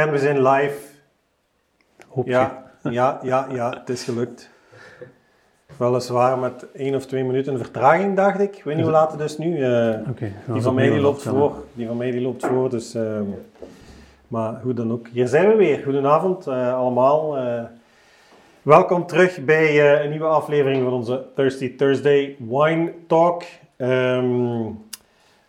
En we zijn live. Hoop je. Ja, ja, ja, ja, het is gelukt. Weliswaar met één of twee minuten vertraging, dacht ik. Ik weet niet hoe laat het is nu. eh, die van mij die loopt voor. Die van mij die loopt voor, dus... ehm, maar hoe dan ook. Hier zijn we weer. Goedenavond eh, allemaal. Eh, welkom terug bij eh, een nieuwe aflevering van onze Thirsty Thursday Wine Talk. Ehm,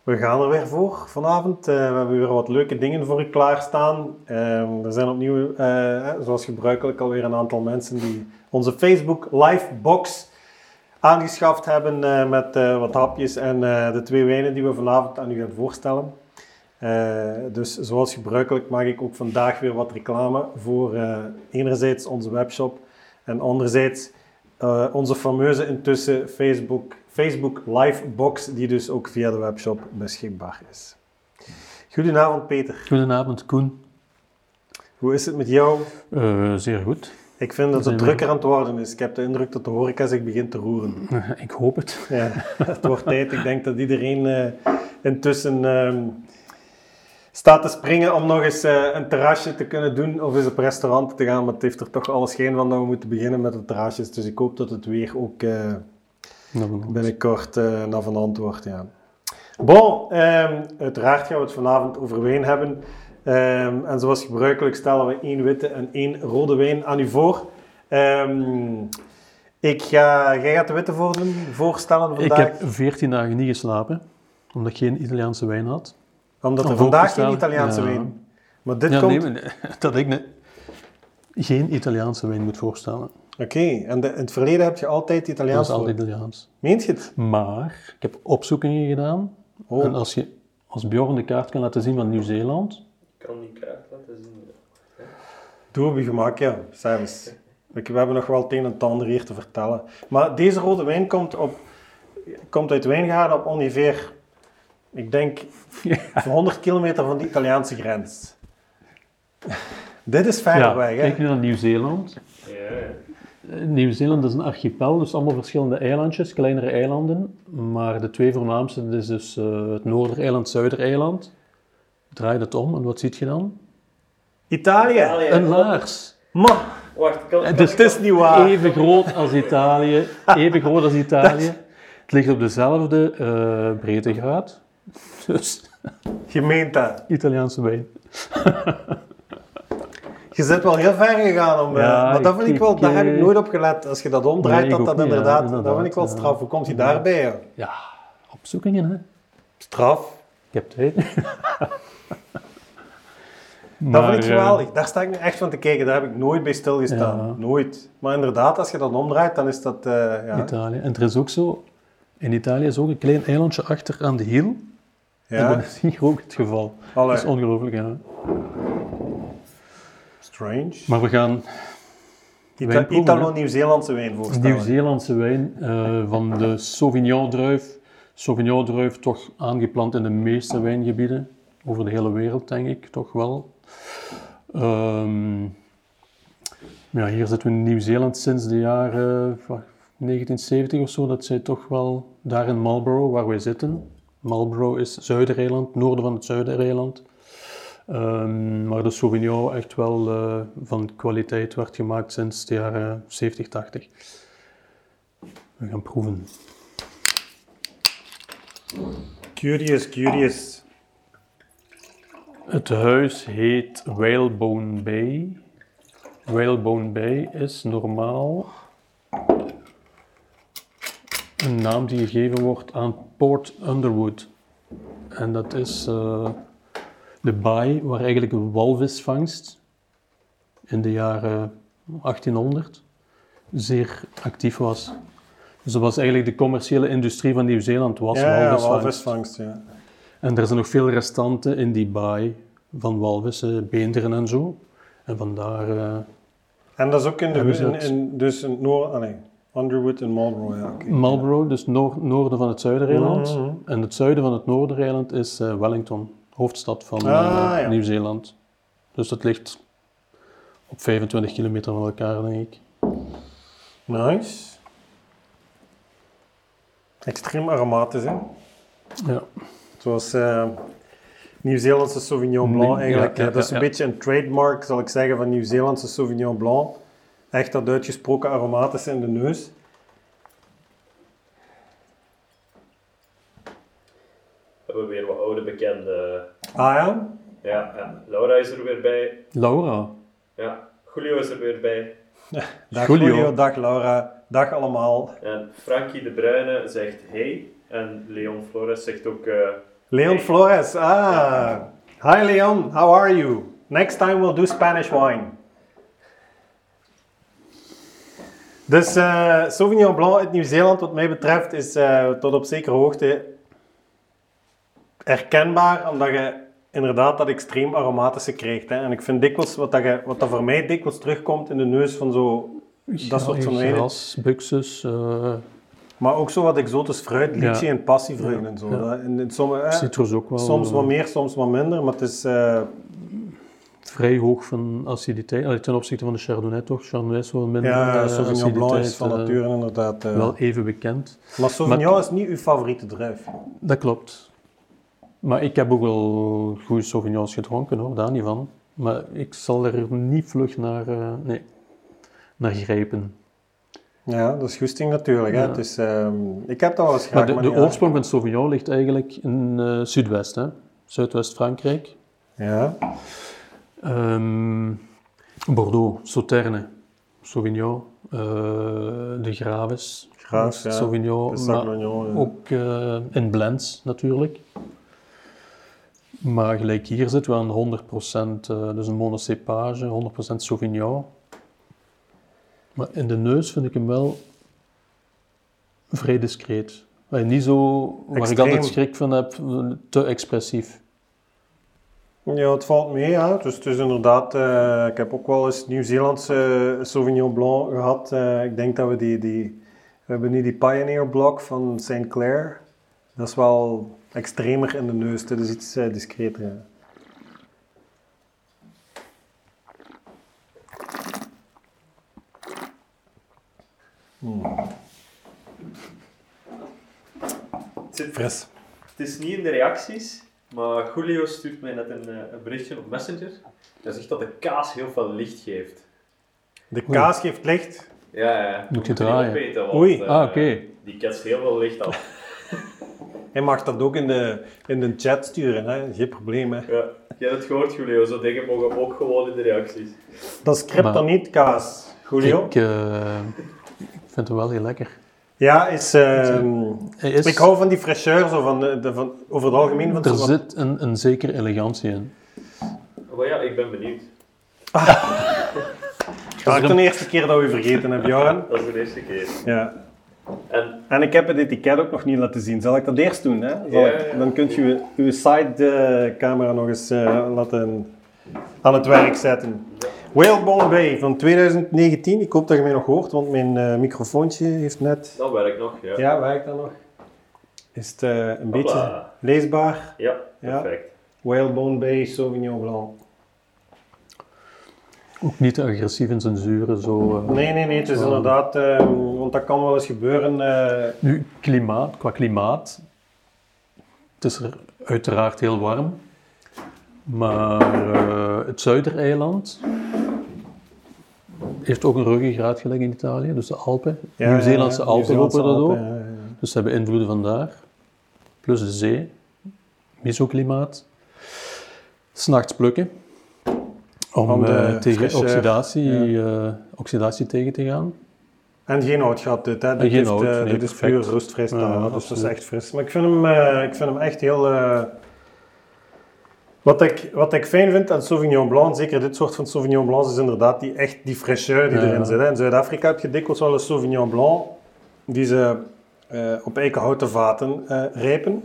we gaan er weer voor vanavond. Eh, we hebben weer wat leuke dingen voor u klaarstaan. Ehm, er zijn opnieuw, eh, zoals gebruikelijk, alweer een aantal mensen die onze Facebook Live Box aangeschaft hebben eh, met eh, wat hapjes en eh, de twee wijnen die we vanavond aan u gaan voorstellen. Eh, dus zoals gebruikelijk maak ik ook vandaag weer wat reclame voor eh, enerzijds onze webshop en anderzijds eh, onze fameuze intussen Facebook, Facebook Live Box, die dus ook via de webshop beschikbaar is. Goedenavond Peter, Goedenavond, Koen. hoe is het met jou? Eh, zeer goed. Ik vind dat het drukker aan het worden is. Ik heb de indruk dat de horeca zich begint te roeren. Ik hoop het. Ja, het wordt tijd. Ik denk dat iedereen eh, intussen ehm, staat te springen om nog eens eh, een terrasje te kunnen doen of eens op restaurant te gaan. Maar het heeft er toch alle schijn van dat we moeten beginnen met de terrasjes. Dus ik hoop dat het weer ook binnenkort eh naar van antwoord. Ja. Bon, ehm, uiteraard gaan we het vanavond over wijn hebben. Ehm, en zoals gebruikelijk stellen we één witte en één rode wijn aan u voor. Ehm, ik ga, jij gaat de witte voordoen, voorstellen Ik vandaag. heb 14 dagen niet geslapen, omdat ik geen Italiaanse wijn had. Omdat er vandaag geen Italiaanse ja. wijn. Maar dit ja, komt... nee, dat ik ne- geen Italiaanse wijn moet voorstellen. Oké, en de- in het verleden heb je altijd Dat Italiaans is voor. altijd Italiaans. Meent je het? Maar ik heb opzoekingen gedaan. Oh. En als je als Bjorn de kaart kan laten zien van Nieuw-Zeeland, Ik kan die kaart laten zien. Doe op je gemak, ja. Zelfs. We we hebben nog wel het een en het ander hier te vertellen. Maar deze rode wijn komt, op, komt uit Wijngaarden op ongeveer, ik denk, 100 kilometer van de Italiaanse grens. Dit is ver ja, weg, hè? kijk nu naar Nieuw-Zeeland. Ja, Nieuw-Zeeland is een archipel, dus allemaal verschillende eilandjes, kleinere eilanden. Maar de twee voornaamste, dat is dus eh, het Noordereiland, Zuidereiland. Draai het om en wat ziet je dan? Italië. Italië. Een laars. Maar, Wacht, kan, Het kan- is, het is niet waar. even groot als Italië. Even groot als Italië. Het ligt op dezelfde eh breedtegraad. Dus Je meent dat. Italiaanse wijn. Je bent wel heel ver gegaan om... eh, Ja, maar dat vind ik ik- wel, daar heb ik eh, nooit op gelet. Als je dat omdraait, Nee, dat dat ja, inderdaad, dat vind ik wel straf. Hoe komt je daarbij? Ja, opzoekingen hè. Straf. Ik heb tijd. Dat vind ik eh, geweldig. Daar sta ik nu echt van te kijken. Daar heb ik nooit bij stilgestaan. Ja. Nooit. Maar inderdaad, als je dat omdraait, dan is dat... eh, ja. Italië. En er is ook zo, in Italië is ook een klein eilandje achter aan de hiel. En ja. dat is hier ook het geval. Allee. Dat is ongelooflijk, ja. Strange. Maar we gaan Ita- Italo-Nieuw-Zeelandse wijn voorstellen. Nieuw-Zeelandse wijn eh, van de Sauvignon-druif. Sauvignon-druif toch aangeplant in de meeste wijngebieden. Over de hele wereld, denk ik, toch wel. Ehm, ja, hier zitten we in Nieuw-Zeeland sinds de jaren eh, 1970 of zo. Dat zij toch wel daar in Marlborough, waar wij zitten. Marlborough is Zuidereiland, noorden van het Zuidereiland. Ehm, maar de Sauvignon echt wel eh, van kwaliteit werd gemaakt sinds de jaren 70, 80. We gaan proeven. Curious, curious. Het huis heet Whalebone Bay. Whalebone Bay is normaal een naam die gegeven wordt aan Port Underwood. En dat is eh, de baai waar eigenlijk een walvisvangst in de jaren 1800 zeer actief was. Dus dat was eigenlijk de commerciële industrie van Nieuw-Zeeland was Ja, ja, walvisvangst. walvisvangst, ja. En er zijn nog veel restanten in die baai van walvissen, beenderen en zo. En vandaar... eh, En dat is ook in de... In, dus in het noorden... Ah, nee. Underwood en Marlborough, ja. Marlborough, dus noor- noorden van het Zuidereiland. Mhm. En het zuiden van het Noordereiland is eh, Wellington, hoofdstad van eh, Ah, ja. Nieuw-Zeeland. Dus dat ligt op 25 kilometer van elkaar, denk ik. Nice. Extreem aromatisch, hè. Ja. Zoals... eh, Nieuw-Zeelandse Sauvignon Blanc Nee, eigenlijk. ja, hè. ja, dat is ja, een ja. beetje een trademark, zal ik zeggen, van Nieuw-Zeelandse Sauvignon Blanc. Echt dat uitgesproken aromatische in de neus. We hebben weer wat oude bekende. Ah ja? Ja, ja. Laura is er weer bij. Laura. Ja, Julio is er weer bij. Dag Julio. Julio, dag Laura, dag allemaal. En Frankie de Bruyne zegt hey. En Leon Flores zegt ook. eh, Leon Hey. Flores, ah. Hi Leon, how are you? Next time we'll do Spanish wine. Dus eh, Sauvignon Blanc uit Nieuw-Zeeland, wat mij betreft, is eh, tot op zekere hoogte herkenbaar, omdat je inderdaad dat extreem aromatische krijgt. Hè. En ik vind dikwijls, wat, dat je, wat dat voor mij dikwijls terugkomt in de neus van zo, dat soort van wijnen, Gras, buxus, eh, maar ook zo wat exotisch fruit, lychee Ja. en passiefruit Ja. en zo. Ja. In, in sommige, eh, citrus ook wel. Soms eh, wat meer, soms wat minder, maar het is... eh, Vrij hoog van aciditeit. Allee, ten opzichte van de Chardonnay toch? Chardonnay is wel minder ja, eh, Sauvignon Blanc is van eh, nature inderdaad... eh, wel even bekend. maar Sauvignon is niet uw favoriete druif. Dat klopt. Maar ik heb ook wel goede Sauvignons gedronken hoor, daar niet van. Maar ik zal er niet vlug naar, eh, nee, naar grijpen. Ja, dat is goesting natuurlijk. Hè. Ja. Ehm, ik heb dat wel eens graag, Maar de, oorsprong van Sauvignon ligt eigenlijk in eh Zuidwest, hè? Zuidwest-Frankrijk. Ja, Ehm, Bordeaux, Sauterne, Sauvignon, eh, de Graves, Graves, ja. Sauvignon, maar ja. ook in blends natuurlijk. Maar gelijk hier zitten we aan 100%, eh, dus een monocepage, 100% Sauvignon. Maar in de neus vind ik hem wel vrij discreet. Niet zo, waar ik altijd schrik van heb, te expressief. Ja, het valt mee. Ja. Dus het is inderdaad... eh, ik heb ook wel eens Nieuw-Zeelandse Sauvignon Blanc gehad. Eh, ik denk dat we die... die we hebben nu die Pioneer Block van St. Clair. Dat is wel extremer in de neus. Dit is iets eh, discreter. ja. het, zit- Fris. het is niet in de reacties, maar Julio stuurt mij net een, eh, een berichtje op Messenger. Hij zegt dat de kaas heel veel licht geeft. De kaas geeft licht. Ja, ja. Moet je draaien. opeten, want, Oei. eh, Ah, oké. Die ketst heel veel licht af. Hij mag dat ook in de, in de chat sturen, hè? geen probleem. Hè? Ja, jij hebt het gehoord, Julio. Zo dingen mogen ook gewoon in de reacties. Dat is kaas, Julio. Ik, eh, ik vind hem wel heel lekker. Ja, is, ehm, Hij is, ik hou van die fraîcheur, zo van de, de- van, over het algemeen. Van er zo zit een, een zekere elegantie in. Maar ja, ik ben benieuwd. Dat is de eerste keer dat we vergeten hebben, Joran. Dat is de eerste keer. Ja. En En ik heb het etiket ook nog niet laten zien. Zal ik dat eerst doen? Hè? Zal Ja, ja, ja. Dan kunt je uw side-camera nog eens eh, laten aan het werk zetten. Whalebone Bay van 2019. Ik hoop dat je mij nog hoort, want mijn eh, microfoontje heeft net... dat werkt nog, ja. Ja, werkt dat nog? Is het eh, een beetje leesbaar? Ja, Ja. perfect. Whalebone Bay Sauvignon Blanc. Ook niet te agressief in zijn zuren. Zo, eh. Nee, nee, nee. Het is inderdaad... eh, want dat kan wel eens gebeuren. eh, Nu, klimaat, qua klimaat. Het is er uiteraard heel warm. Maar het Zuidereiland heeft ook een ruggengraat gelijk in Italië. Dus de Alpen. ja, Nieuw-Zeelandse ja, Alpen lopen dat ook. Ja. Dus ze hebben invloeden vandaar. Plus de zee. Misoklimaat. S'nachts plukken. Om Om de eh, tegen oxidatie, eh, oxidatie tegen te gaan. En geen hout gehad dit, hè. Dit, geen hout, eh, nee, dit is puur rustfris Ja, dus dat is echt fris. Maar ik vind hem, eh, ik vind hem echt heel... eh, Wat ik, wat ik fijn vind aan Sauvignon Blanc, zeker dit soort van Sauvignon Blanc, is inderdaad die, echt die fraîcheur die Ja. erin zit. Hè. In Zuid-Afrika heb je dikwijls wel een Sauvignon Blanc die ze eh, op eikenhouten vaten eh, rijpen.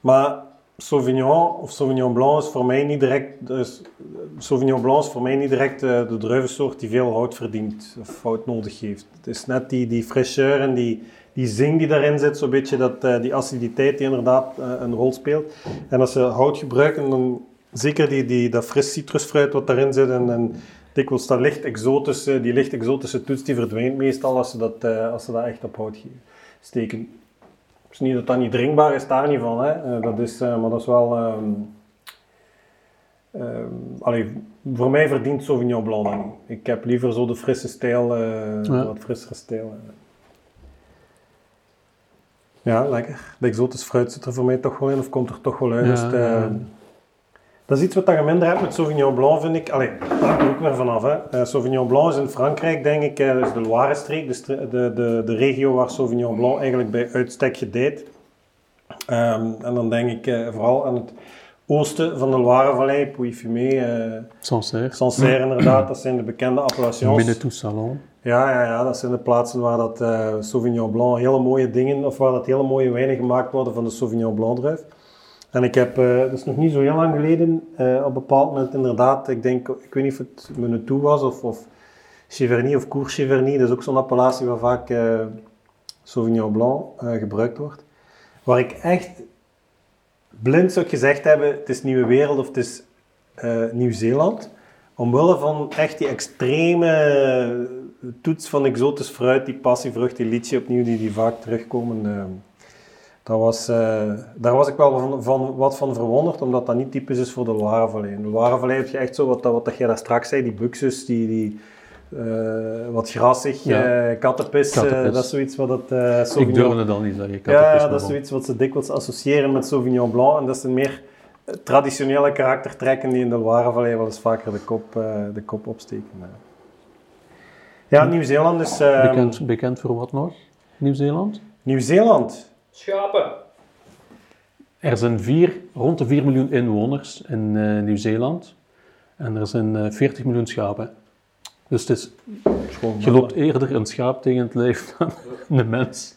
Maar Sauvignon of Sauvignon Blanc is voor mij niet direct, dus, Sauvignon Blanc is voor mij niet direct eh, de druivensoort die veel hout verdient of hout nodig heeft. Het is net die, die fraîcheur en die, die zing die daarin zit, zo'n beetje dat, eh, die aciditeit die inderdaad eh, een rol speelt. En als ze hout gebruiken, dan zeker die, die, dat fris citrusfruit wat daarin zit en, en dikwijls dat licht exotische, die licht exotische toets, die verdwijnt meestal als ze dat, eh, als ze dat echt op hout ge- steken. Het is niet dat dat niet drinkbaar is, daar niet van. Hè. Eh, dat is, eh, maar dat is wel... ehm, ehm, allee, voor mij verdient Sauvignon Blanc dat niet. Ik heb liever zo de frisse stijl, eh, Ja. wat frissere stijl. Ja, lekker. De exotisch fruit zit er voor mij toch wel in, of komt er toch wel uit. Ja, Dus eh, ja. Dat is iets wat je minder hebt met Sauvignon Blanc, vind ik. Allee, daar hangt ook weer vanaf. Hè. Eh, Sauvignon Blanc is in Frankrijk, denk ik, eh, dus de Loire-streek, de, de, de, de regio waar Sauvignon Blanc eigenlijk bij uitstek gedijt. Ehm, en dan denk ik eh, vooral aan het oosten van de Loire-vallei, Pouilly-Fumé, eh Sancerre. Sancerre inderdaad, dat zijn de bekende appellations. Minnetou Salon. Ja, ja, ja, dat zijn de plaatsen waar dat Sauvignon Blanc hele mooie dingen, of waar dat hele mooie wijnen gemaakt worden van de Sauvignon Blanc druif. En ik heb, eh, dat is nog niet zo heel lang geleden, eh, op een bepaald moment inderdaad, ik denk, ik weet niet of het Menetou was of, of of Cours Cheverny, dat is ook zo'n appellatie waar vaak eh, Sauvignon Blanc gebruikt wordt. Waar ik echt blind zou gezegd hebben, het is Nieuwe Wereld of het is Nieuw-Zeeland. Omwille van echt die extreme toets van exotisch fruit, die passievrucht, die liedje opnieuw, die, die vaak terugkomen. Dat was, eh, daar was ik wel van, van, wat van verwonderd, omdat dat niet typisch is voor de Loire-vallei. In de Loire-vallei heb je echt zo, wat, dat- wat dat jij daar straks zei, die buxus, die, die eh, wat grassig, Ja. kattenpis, Kattenpis. dat is zoiets wat het eh Ik Sauvignon- durfde het al niet zeggen. Ja, dat is zoiets wat ze dikwijls associëren met Sauvignon Blanc. En dat zijn meer eh, traditionele karaktertrekken die in de Loire-vallei wel eens vaker de kop, de kop opsteken. Ja, Nieuw-Zeeland is... Bekend, bekend voor wat nog? Nieuw-Zeeland? Nieuw-Zeeland. Schapen. Er zijn vier, rond de 4 miljoen inwoners in eh, Nieuw-Zeeland. En er zijn eh, 40 miljoen schapen. Dus het is, je loopt eerder een schaap tegen het lijf dan een mens.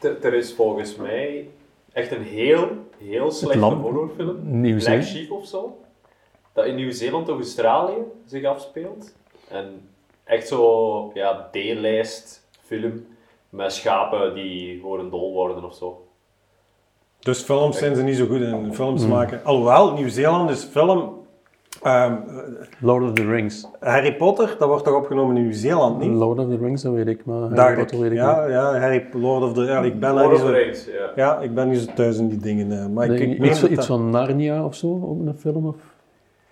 Er is volgens mij echt een heel, heel slechte lam. horrorfilm. Black Nieuw-Zeeland. Sheep of zo. Dat in Nieuw-Zeeland of Australië zich afspeelt. En echt zo, ja, D-lijst film. Met schapen die gewoon dol worden of zo. Dus films zijn ze niet zo goed in. Films Hmm. maken. Alhoewel, Nieuw-Zeeland is film... ehm, Lord of the Rings. Harry Potter, dat wordt toch opgenomen in Nieuw-Zeeland, niet? Lord of the Rings, dat weet ik, maar Harry. Potter weet ik Ja, ja, Harry Lord of the... Ja, ik ben Lord niet of the zo... Rings, ja. Ja, ik ben niet zo thuis in die dingen. eh, maar niet. ik, ik iets, iets dat- van Narnia of zo, ook een film? Of,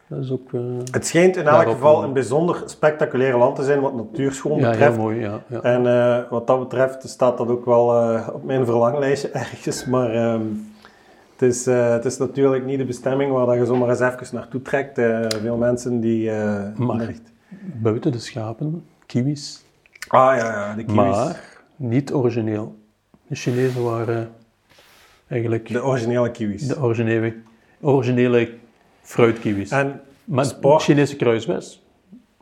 dat is ook... eh, Het schijnt in elk geval een bijzonder spectaculair land te zijn wat natuurschoon ja, heel betreft. mooi, ja. ja. En eh, wat dat betreft staat dat ook wel eh, op mijn verlanglijstje ergens. Maar ehm, het, is, het is natuurlijk niet de bestemming waar dat je zomaar eens even naartoe trekt. Veel mensen die... Maar- Buiten de schapen, kiwis. Ah ja, ja, de kiwis. Maar niet origineel. De Chinezen waren eigenlijk De originele kiwis. de originele, originele fruitkiwis. En maar Chinese kruiswes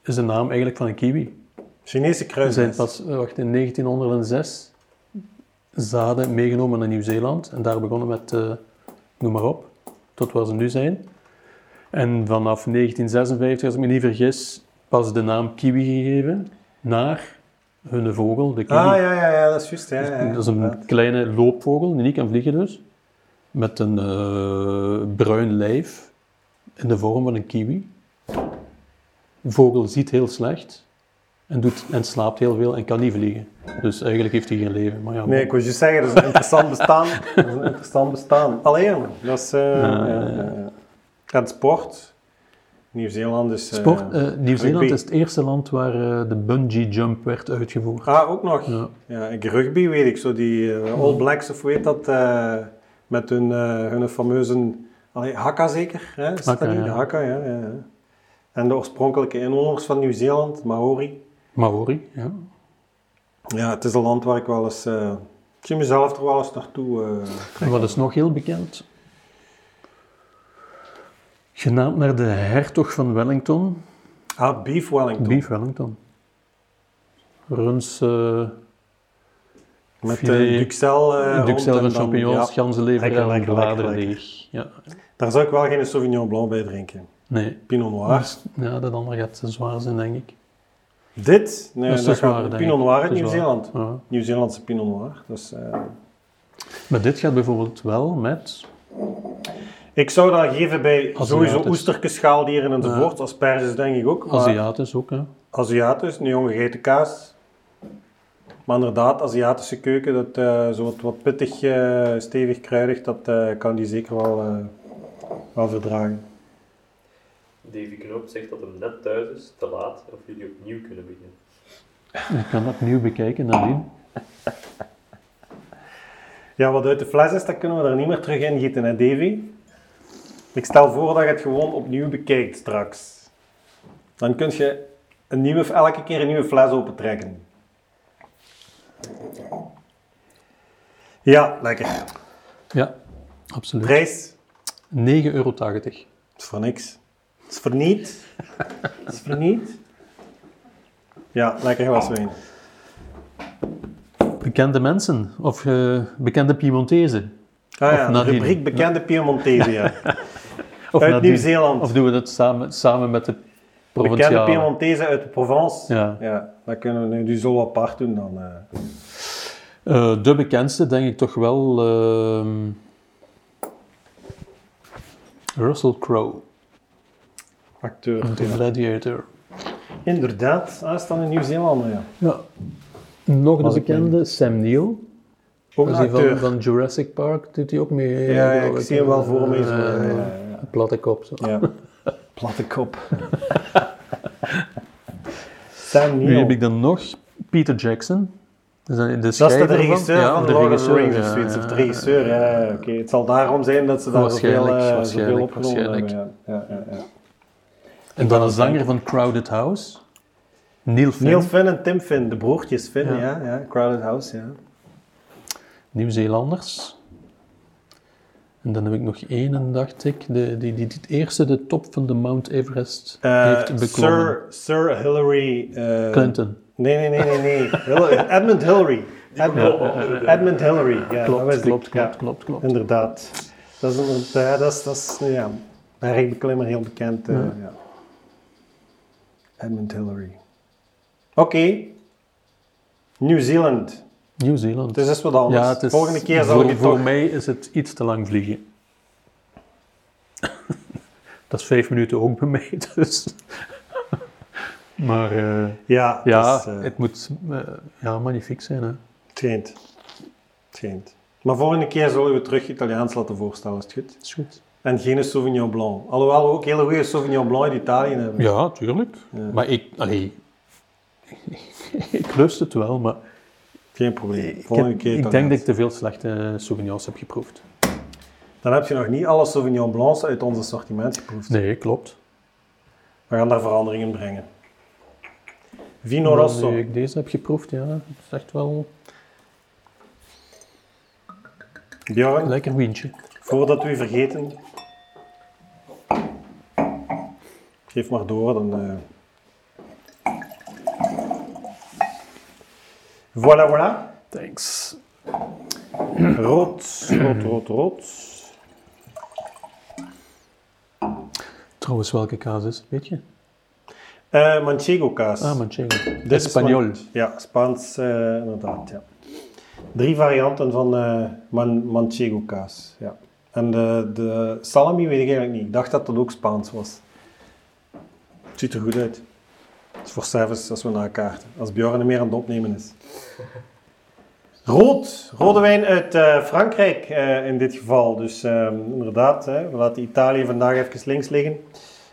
is de naam eigenlijk van een kiwi. Chinese We kruisjes. zijn pas eh, wacht, in 1906 zaden meegenomen naar Nieuw-Zeeland en daar begonnen met, eh, noem maar op, tot waar ze nu zijn. En vanaf 1956, als ik me niet vergis, pas de naam kiwi gegeven naar hun vogel, de kiwi. Ah ja, ja, ja, dat is juist. Ja, ja, ja, dat is een kleine loopvogel, die niet kan vliegen dus, met een eh, bruin lijf in de vorm van een kiwi. De vogel ziet heel slecht en, doet, en slaapt heel veel en kan niet vliegen. Dus eigenlijk heeft hij geen leven. Maar ja, Nee, ik wou je zeggen, dat is een interessant bestaan. Dat is een interessant bestaan. Alleen, dat is... eh ja, ja. En sport. Nieuw-Zeeland is... eh, Sport, eh, Nieuw-Zeeland rugby. is het eerste land waar eh, de bungee jump werd uitgevoerd. Ah, ook nog. Ja. Ja, ik rugby weet ik, zo die eh, All Blacks of weet dat, eh, met hun, eh, hun fameuze allee, hakka zeker, hè? is Hakka, dat ja. hakka, ja, ja, ja. En de oorspronkelijke inwoners van Nieuw-Zeeland, Maori. Maori, ja. Ja, het is een land waar ik wel eens, eh, ik zie mezelf er wel eens naartoe eh, En wat is nog heel bekend? Genaamd naar de hertog van Wellington, Ah, Beef Wellington. Beef Wellington. Runs, eh Met de Duxel. duxel rond en van champignons, ja, ganzenlever en bladerdeeg. Ja. Daar zou ik wel geen Sauvignon Blanc bij drinken. Nee. Pinot Noir. Maar, ja, dat andere gaat te zwaar zijn, denk ik. Dit? Nee, Dat is dat zwaar, gaat Pinot. Noir uit. Nieuw-Zeeland. Ja. Nieuw-Zeelandse Pinot Noir. Dus, eh, Maar dit gaat bijvoorbeeld wel met... Ik zou dat geven bij Aziatisch. sowieso oestertjes, schaaldieren enzovoort. Asperges denk ik ook. Maar Aziatisch ook, hè. Aziatisch, nu jonge geitenkaas. Maar inderdaad, Aziatische keuken, dat, eh, zo wat, wat pittig, eh, stevig, kruidig, dat kan die zeker wel, wel verdragen. Davy Knoop zegt dat hem net thuis is, te laat, of jullie opnieuw kunnen beginnen. Ik kan dat opnieuw bekijken nadien. Ja, wat uit de fles is, dat kunnen we er niet meer terug in gieten, hè Davy? Ik stel voor dat je het gewoon opnieuw bekijkt straks. Dan kun je een nieuwe, elke keer een nieuwe fles opentrekken. Ja, lekker. Ja, absoluut. Prijs? 9,80 euro. Dat is voor niks. Dat is voor niet. Dat is voor niet. Ja, lekker glas wijn. Bekende mensen, of eh, bekende Piemontezen. Ah ja, de rubriek bekende Piemontese, ja. Of Uit. Nieuw-Zeeland. Of doen we dat samen, samen met de Bekende provinciale? Piemontese uit de Provence. Ja. ja dat kunnen we nu zo apart doen dan. eh. Eh, de bekendste denk ik toch wel ehm, Russell Crowe, acteur. de. Gladiator. Inderdaad, hij is dan in Nieuw-Zeeland, ja. Ja. Nog de ik bekende, Sam Neill. Ook een van, van Jurassic Park, doet hij ook mee? ja, ik zie hem wel voor me. Eh, Zo, ja, ja, ja. Platte kop. Zo. ja. Platte kop. Sam Nu Neill. heb ik dan nog Peter Jackson. Dat is de, Dat is de regisseur Ja, van de Lord of the Rings, of zoiets, of de ja, regisseur. Ja, oké. Het zal daarom zijn dat ze daar zoveel, eh, zoveel opgenomen hebben. Ja, ja, ja, ja. En dan een zanger van Crowded House. Neil Finn. Neil Finn en Tim Finn, de broertjes Finn, ja, Ja. ja, Crowded House, ja. Nieuw-Zeelanders. En dan heb ik nog één, dacht ik, de, die, die, die het eerste de top van de Mount Everest Eh, heeft beklommen. Sir, Sir Hillary... eh, Clinton. Nee, nee, nee, nee, nee. Hillary- Edmund Hillary. Edmund, Edmund Hillary, ja. dat Klopt, was klopt, klopt, ja. klopt, klopt. Inderdaad. Dat is, een, ja, dat is, dat is ja, bergbeklimmer, heel bekend. eh, Ja. ja. Edmund Hillary. Oké. Nieuw-Zeeland. Nieuw-Zeeland. Het is wat anders. Ja, het is, Volgende keer zal ik het voor toch... mij is het iets te lang vliegen. dat is vijf minuten ook bij mij, dus... maar eh, Ja, ja, is, eh, het moet eh, ja, magnifiek zijn. Hè. het schijnt. Het schijnt. Maar volgende keer zullen we terug Italiaans laten voorstellen, is het goed? Is goed. En geen Sauvignon Blanc. Alhoewel we ook hele goede Sauvignon Blanc in Italië hebben. Ja, tuurlijk. Ja. Maar ik, allee, ik lust het wel, maar Geen probleem. ik, Volgende heb- keer ik denk dat ik te veel slechte sauvignons heb geproefd. Dan heb je nog niet alle Sauvignon Blancs uit ons assortiment geproefd. Nee, klopt. We gaan daar veranderingen brengen. Vino Rosso. Nu ik deze heb geproefd, ja, het is echt wel Bjorn, lekker windje. voordat we u vergeten. Geef maar door, dan... eh. Voilà, voilà. Thanks. Rood, rood, rood, rood. Trouwens, welke kaas is, weet je? Eh manchego kaas. Ah, manchego. Dit Espanol. man- Ja, Spaans eh, inderdaad, ja. Drie varianten van eh man manchego kaas, ja. En de, de salami weet ik eigenlijk niet. Ik dacht dat dat ook Spaans was. Het ziet er goed uit. Het is voor service als we nakaarten. Als Bjorn er meer aan het opnemen is. Rood. Rode wijn uit eh, Frankrijk eh, in dit geval. Dus ehm, inderdaad, hè, we laten Italië vandaag even links liggen.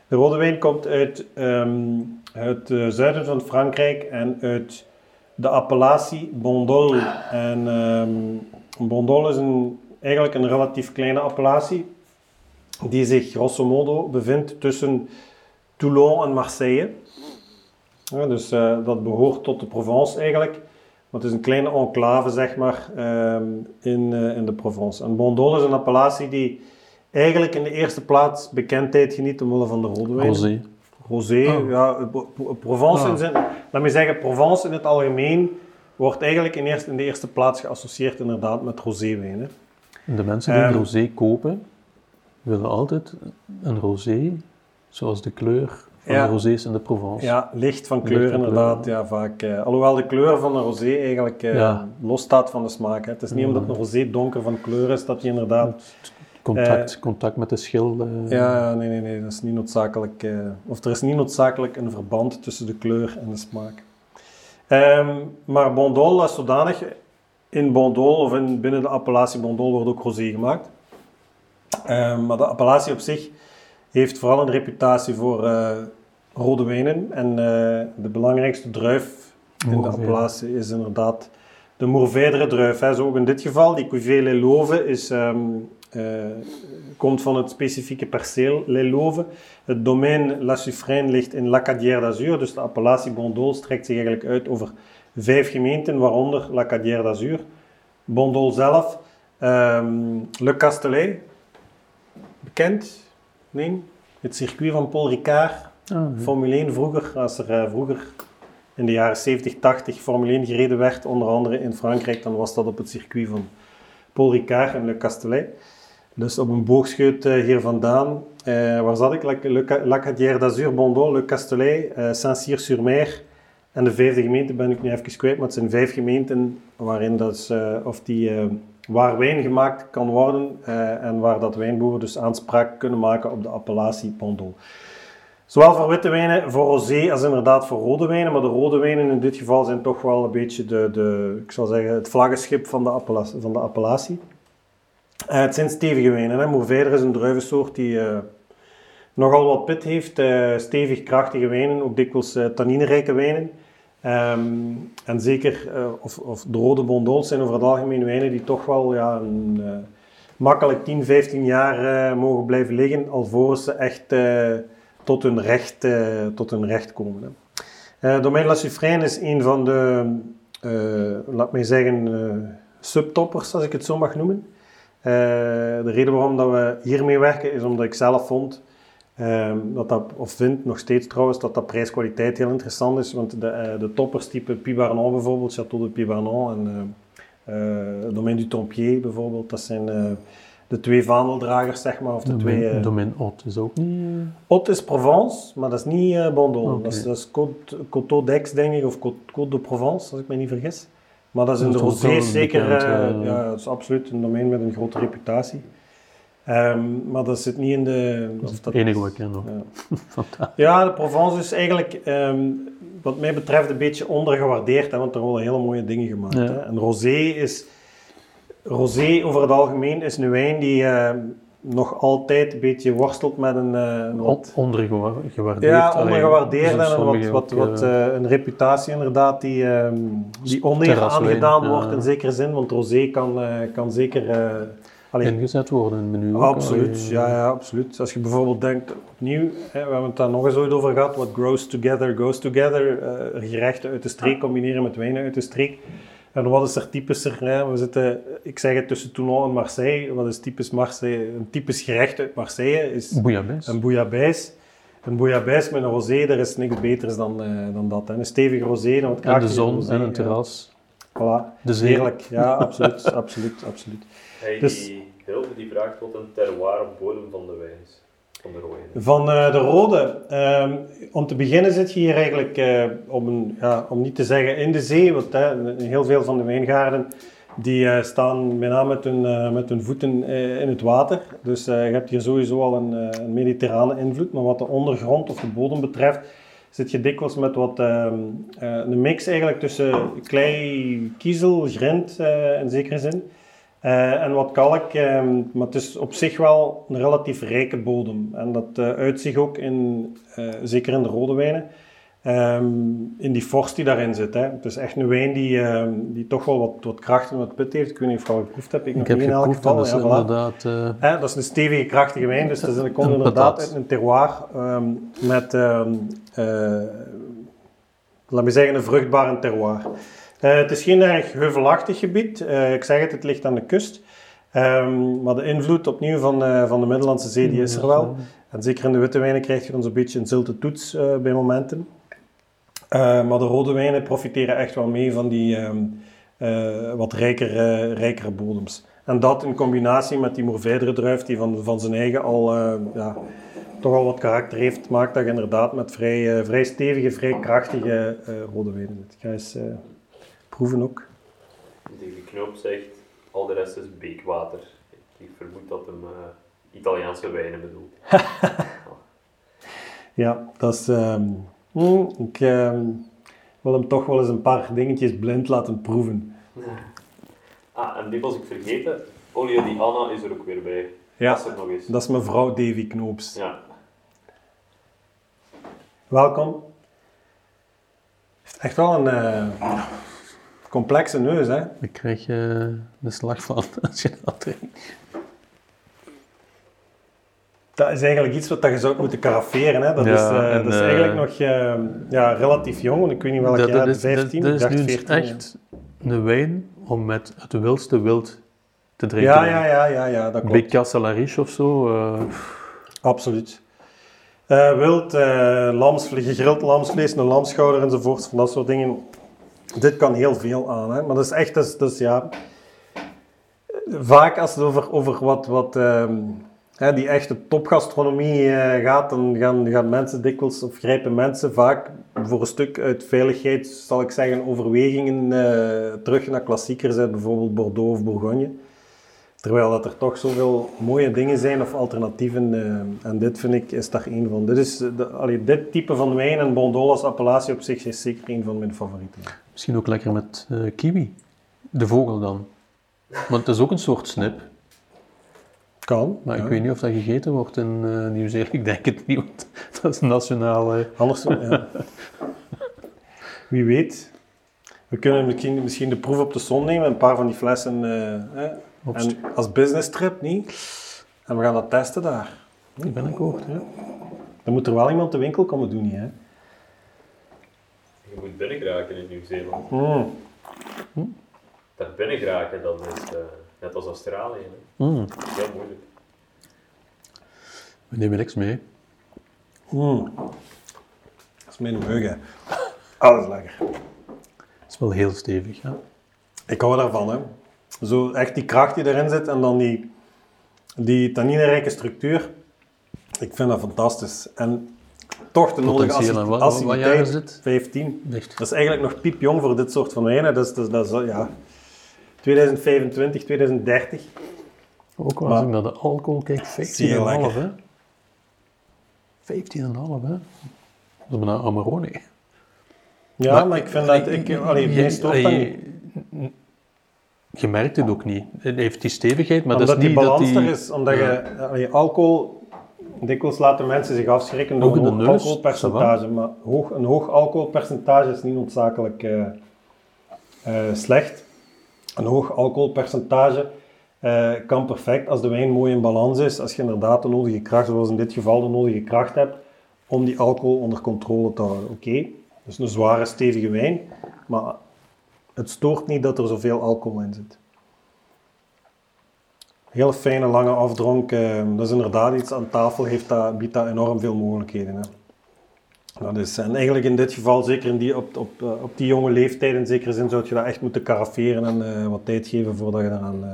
De rode wijn komt uit, ehm, uit het zuiden van Frankrijk en uit de appellatie Bondol. En ehm Bondol is een, eigenlijk een relatief kleine appellatie die zich grosso modo bevindt tussen Toulon en Marseille. Ja, dus eh, dat behoort tot de Provence eigenlijk. Maar het is een kleine enclave, zeg maar, ehm, in, eh, in de Provence. En Bondol is een appellatie die eigenlijk in de eerste plaats bekendheid geniet omwille van de rode wijn. Rosé. Rosé, Ah. ja, Pro- Provence in Ah. zijn, laat me zeggen, Provence in het algemeen wordt eigenlijk in, eerste, in de eerste plaats geassocieerd inderdaad met roséwijn. hè. En de mensen die Ehm. een rosé kopen, willen altijd een rosé zoals de kleur van Ja. de rosés in de Provence. Ja, licht van kleur inderdaad, kleur. ja, vaak. eh, alhoewel de kleur van een rosé eigenlijk eh, Ja. losstaat van de smaak. Hè. Het is niet omdat een rosé donker van kleur is, dat hij inderdaad... Contact, contact met de schil. eh, Ja, nee, nee, nee, dat is niet noodzakelijk... eh, of er is niet noodzakelijk een verband tussen de kleur en de smaak. Ehm, maar Bondol als zodanig, in Bondol of in, binnen de appellatie Bondol wordt ook rosé gemaakt. Ehm, maar de appellatie op zich heeft vooral een reputatie voor eh, rode wijnen. En eh, de belangrijkste druif in de appellatie is inderdaad de Mourvèdre druif. Hè. Zo ook in dit geval, die Cuvée Les Loves is, ehm, eh, komt van het specifieke perceel Les Loves. Het domein La Suffraine ligt in Lacadière d'Azur, dus de appellatie Bondol strekt zich eigenlijk uit over vijf gemeenten, waaronder Lacadière d'Azur. Bondol zelf, ehm, Le Castellet, bekend, nee? Het circuit van Paul Ricard, Ah. Formule 1 vroeger, als er eh, vroeger in de jaren 70, 80 Formule 1 gereden werd, onder andere in Frankrijk, dan was dat op het circuit van Paul Ricard en Le Castellet. Dus op een boogscheut eh, hier vandaan, eh, waar zat ik? La, Le Ca- Lacadière d'Azur, Bondol, Le Castellet, Saint-Cyr-sur-Mer en de vijfde gemeente ben ik nu even kwijt, maar het zijn vijf gemeenten waarin dat is, of die, waar wijn gemaakt kan worden eh, en waar dat wijnboeren dus aanspraak kunnen maken op de appellatie Bondol. Zowel voor witte wijnen, voor rosé, als inderdaad voor rode wijnen. Maar de rode wijnen in dit geval zijn toch wel een beetje de, de, ik zal zeggen, het vlaggenschip van de, appella- van de appellatie. Eh, het zijn stevige wijnen. Hè. Is een druivensoort die eh, nogal wat pit heeft. stevig, krachtige wijnen, ook dikwijls tanninerijke wijnen. Ehm, en zeker, eh, of, of de rode bondols zijn over het algemeen wijnen die toch wel ja, een, eh, makkelijk 10, 15 jaar eh, mogen blijven liggen, alvorens ze echt tot, hun recht, tot hun recht komen. Hè. Domaine La Suffraine is een van de, laat mij zeggen, subtoppers, als ik het zo mag noemen. De reden waarom dat we hiermee werken is omdat ik zelf vond ehm, dat dat, of vind nog steeds trouwens, dat dat prijs-kwaliteit heel interessant is. Want de, eh, de toppers type Pibarnon bijvoorbeeld, Château de Pibarnon en eh, Domaine du Tempier bijvoorbeeld, dat zijn de twee vaandeldragers, zeg maar. Of de twee, domein Haute is ook niet... Haute is Provence, maar dat is niet. Oké. Dat is, dat is Côte, Coteau d'Aix, denk ik, of Côte, Côte de Provence, als ik me niet vergis. Maar dat is in de rosé zeker, bekend, ja, dat is absoluut een domein met een grote reputatie. Ehm, maar dat zit niet in de... Dat is of het dat- enige wat ik ken nog. Ja. Ja, de Provence is eigenlijk, ehm, wat mij betreft, een beetje ondergewaardeerd, hè, want er worden hele mooie dingen gemaakt. Ja. Hè. En rosé is, rosé over het algemeen is een wijn die ehm, nog altijd een beetje worstelt met een, wat, Ondergewaardeerd. ja, ondergewaardeerd en een, wat, wat, eh, eh, een reputatie inderdaad die, ehm, die oneer aangedaan ja. wordt in zekere zin, want rosé kan, kan zeker... eh, allee, ingezet worden in het menu. ook. Absoluut, Allee, ja, ja, absoluut. Als je bijvoorbeeld denkt, opnieuw, hè, we hebben het daar nog eens ooit over gehad, what grows together, goes together. eh, gerechten uit de streek combineren met wijnen uit de streek. En wat is er typischer? Hè? We zitten, ik zeg het tussen Toulon en Marseille. Wat is typisch Marseille? Een typisch gerecht uit Marseille is Bouillabaisse. een bouillabaisse. Een bouillabaisse met een rosé, er is niks beters dan, eh, dan dat. Hè. Een stevige rosé, wat En de zon rosé, en een ja. terras. Voilà. De. Heerlijk, ja, absoluut, absoluut, absoluut. Hey, Dus- die Hilde die vraagt wat een terroir op bodem van de wijn is. Van de rode. Van eh, de rode. Ehm, om te beginnen zit je hier eigenlijk, eh, om, een, ja, om niet te zeggen in de zee, want hè, heel veel van de wijngaarden die eh, staan bijna met hun, met hun voeten in het water. Dus je hebt hier sowieso al een, een mediterrane invloed. Maar wat de ondergrond of de bodem betreft, zit je dikwijls met wat ehm, eh, een mix eigenlijk tussen klei, kiezel, grind in zekere zin. Eh, en wat kalk, ehm, maar het is op zich wel een relatief rijke bodem. En dat uit zich ook in, eh, zeker in de rode wijnen, ehm, in die vorst die daarin zit. Hè. Het is echt een wijn die, ehm, die toch wel wat, wat kracht en wat pit heeft. Ik weet niet of je al geproefd hebt, ik, nog heb niet in elk geval. dat is ja, voilà. inderdaad... Hè, dat is een stevige, krachtige wijn, dus dat komt inderdaad uit een terroir met, laat me zeggen, een vruchtbare terroir. Eh, het is geen erg heuvelachtig gebied, Eh, ik zeg het, het ligt aan de kust. Ehm, maar de invloed opnieuw van, eh, van de Middellandse Zee die is er wel. En zeker in de witte wijnen krijg je dan zo'n beetje een zilte toets bij momenten. Maar de rode wijnen profiteren echt wel mee van die ehm, eh, wat rijker, eh, rijkere bodems. En dat in combinatie met die Mourvèdre druif die van, van zijn eigen al ja, toch al wat karakter heeft, maakt dat je inderdaad met vrij, vrij stevige, vrij krachtige rode wijnen zit. Ik ga eens proeven ook. Die knoop zegt, al de rest is beekwater. Ik vermoed dat hem eh, Italiaanse wijnen bedoelt. Ja, dat is... ehm, mm, ik, ehm, wil hem toch wel eens een paar dingetjes blind laten proeven. Ah, en dit was ik vergeten. Olio di Anna is er ook weer bij. Ja, Dat is er nog eens. dat is mevrouw Davy Knoops. Ja. Welkom. Heeft echt wel een eh, complexe neus, hè? Daar krijg je de slag van als je dat drinkt. Dat is eigenlijk iets wat je zou moeten karaferen. Hè? Dat, Ja, is, eh, en, dat is eh, eigenlijk nog eh, ja, relatief jong, want ik weet niet welk Dat, jaar, dat is, 15, dat, is nu 14. ja. echt een wijn om met het wildste wild te drinken. Ja, ja, ja, ja, ja, dat klopt. Of zo. eh, Absoluut. Eh, wild, eh lamsvlees, gegrild lamsvlees, een lamschouder enzovoort, van dat soort dingen. Dit kan heel veel aan, hè? maar dat is echt, dat is, ja... Vaak als het over, over wat, wat ehm, hè, die echte topgastronomie eh, gaat, dan gaan, gaan mensen dikwijls, of grijpen mensen vaak voor een stuk uit veiligheid, zal ik zeggen, overwegingen eh, terug naar klassiekers, uit bijvoorbeeld Bordeaux of Bourgogne. Terwijl dat er toch zoveel mooie dingen zijn of alternatieven. eh, en dit vind ik is daar één van. Dit, is, de, allee, dit type van wijn en Bondola als appellatie op zich is zeker een van mijn favorieten. misschien ook lekker met eh, kiwi. De vogel dan. Want het is ook een soort snip. Kan. Maar ja. ik weet niet of dat gegeten wordt in eh, Nieuw-Zeeland. Ik denk het niet, want dat is nationaal. Anders, ja. Wie weet. We kunnen misschien, misschien de proef op de som nemen, een paar van die flessen. eh, En als business trip, niet? En we gaan dat testen daar. Ik ben akkoord. Ja. Dan moet er wel iemand de winkel komen doen, niet, hè? Je moet binnen geraken in Nieuw-Zeeland. Mm. Daar binnen geraken, dat is eh, net als Australië. Hè. Mm, is heel moeilijk. we nemen niks mee. Mm. Dat is mijn meug, hè. Alles lekker. Het is wel heel stevig. Ja. Ik hou daarvan, hè. Zo echt die kracht die erin zit en dan die, die tanninerijke structuur. Ik vind dat fantastisch. En toch de nodige assi- wat, wat, jaar is aciditeit. het? 15. Echt. Dat is eigenlijk nog piepjong voor dit soort van wijnen. Dat is, dat is, dat is, ja, 2025, 2030. Ook als Maar- ik naar de alcohol kijk, 15,5 Zeer lekker. hè. 15,5 hè. Dat is bijna Amarone. Ja, maar, ik vind dat... Ik, allee, mij stoort dat niet. Je merkt het ook niet. Het heeft die stevigheid, maar Omdat dat is die niet dat balans die... er is. Omdat Ja. je alcohol... Dikwijls laten mensen zich afschrikken door Ook een hoog neus, alcoholpercentage. Maar hoog, een hoog alcoholpercentage is niet noodzakelijk eh, eh, slecht. Een hoog alcoholpercentage eh, kan perfect als de wijn mooi in balans is. Als je inderdaad de nodige kracht, zoals in dit geval de nodige kracht hebt, om die alcohol onder controle te houden. Oké, dus een zware, stevige wijn, maar het stoort niet dat er zoveel alcohol in zit. Hele fijne, lange afdronk. eh, dat is inderdaad iets aan tafel, heeft dat, biedt dat enorm veel mogelijkheden. Hè. Dat is, en eigenlijk in dit geval, zeker in die, op, op, eh, op die jonge leeftijd, in zekere zin, zou je dat echt moeten karaferen en eh, wat tijd geven voordat je daaraan, eh,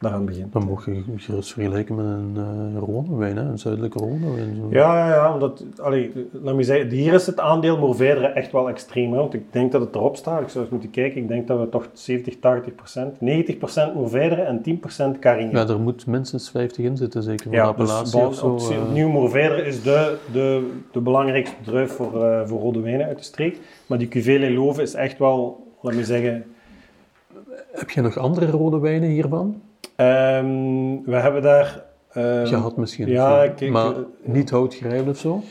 daaraan begint. Dan mocht je gerust vergelijken met een uh, Rhônewijn, hè? een zuidelijke Rhônewijn. zo. Ja, ja, ja. Omdat, allee, laat me zeggen, hier is het aandeel Mourvèdre echt wel extreem. Hè, want ik denk dat het erop staat. Ik zou eens moeten kijken. Ik denk dat we toch 70, 80 procent, 90 procent Mourvèdre en 10 procent Carignan. Ja, er moet minstens 50 in zitten, zeker voor de Ja, appellatie dus of zo. op- eh. opnieuw Mourvèdre is de, de, de belangrijkste druif voor, eh, voor rode wijnen uit de streek. Maar die Cuvée Les Loves is echt wel, laat me zeggen... Heb je nog andere rode wijnen hiervan? Ehm, we hebben daar... ehm, Gehad misschien. ja, zo. kijk, maar eh, niet houtgrijl of zo?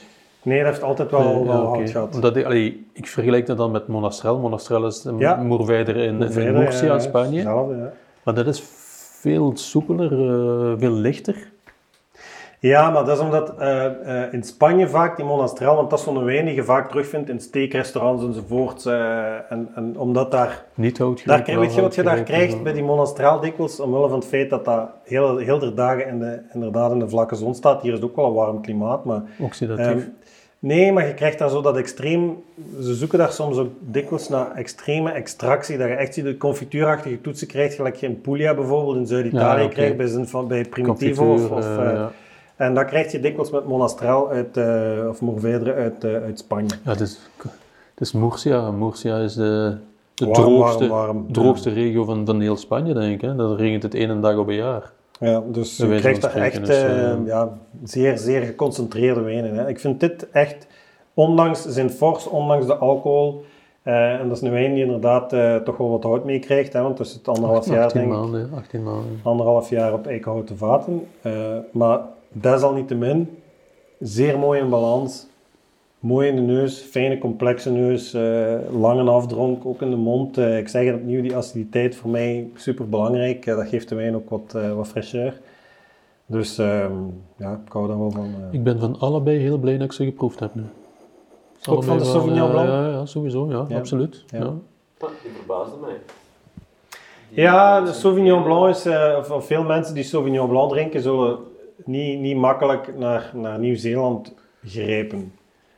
Nee, dat heeft altijd wel, Nee, wel ja, oké. hout gehad. Omdat ik, allee, ik vergelijk dat dan met Monastrell. Monastrell is de Ja. In, in Murcia, ja, in Spanje. Maar dat is veel soepeler, eh, veel lichter. Ja, maar dat is omdat eh, eh, in Spanje vaak die monastrel, want dat is zo'n wijn die je vaak terugvindt in steakrestaurants enzovoort. eh, en, en omdat daar, Niet houtgrijl. daar krijg- weet je wat je daar krijgt bij die monastrel dikwijls, omwille van het feit dat dat heel, heel de dagen in de, inderdaad in de vlakke zon staat. Hier is het ook wel een warm klimaat, maar... Oxidatief. ehm, nee, maar je krijgt daar zo dat extreem... Ze zoeken daar soms ook dikwijls naar extreme extractie, dat je echt de confituurachtige toetsen krijgt, gelijk je in Puglia bijvoorbeeld in Zuid-Italië Ja, oké. krijgt, bij, zijn van, bij Primitivo of... Confituur, of ja. En dat krijg je dikwijls met Monastrel uit, eh, of Mourvèdre uit, eh, uit Spanje. Ja, het is, het is Murcia. Murcia is de, de Warm, droogste, warm, warm. droogste regio van, van heel Spanje, denk ik. Hè. Dat regent het één dag op een jaar. Ja, dus je krijgt daar echt dus, eh, ja, zeer, zeer geconcentreerde wijnen. Hè. Ik vind dit echt, ondanks zijn fors, ondanks de alcohol, en dat is een wijn die inderdaad toch wel wat hout meekrijgt, hè, want het is het anderhalf jaar, 18 denk ik, maanden, 18 maanden. anderhalf jaar op eikenhouten vaten. Maar desalniettemin, zeer mooi in balans. Mooi in de neus, fijne complexe neus, eh, lange afdronk, ook in de mond. Eh, ik zeg het opnieuw, die aciditeit voor mij super belangrijk. dat geeft de wijn ook wat, eh wat fraîcheur. Dus ehm, ja, ik hou daar wel van. eh. Ik ben van allebei heel blij dat ik ze geproefd heb nu. Ook van de Sauvignon Blanc? Ja, ja, sowieso, ja, Ja. absoluut. Ja. Ja. Ah, die verbaasde mij. Die- Ja, de Sauvignon Blanc is, eh, of veel mensen die Sauvignon Blanc drinken, zullen niet, niet makkelijk naar, naar Nieuw-Zeeland grijpen.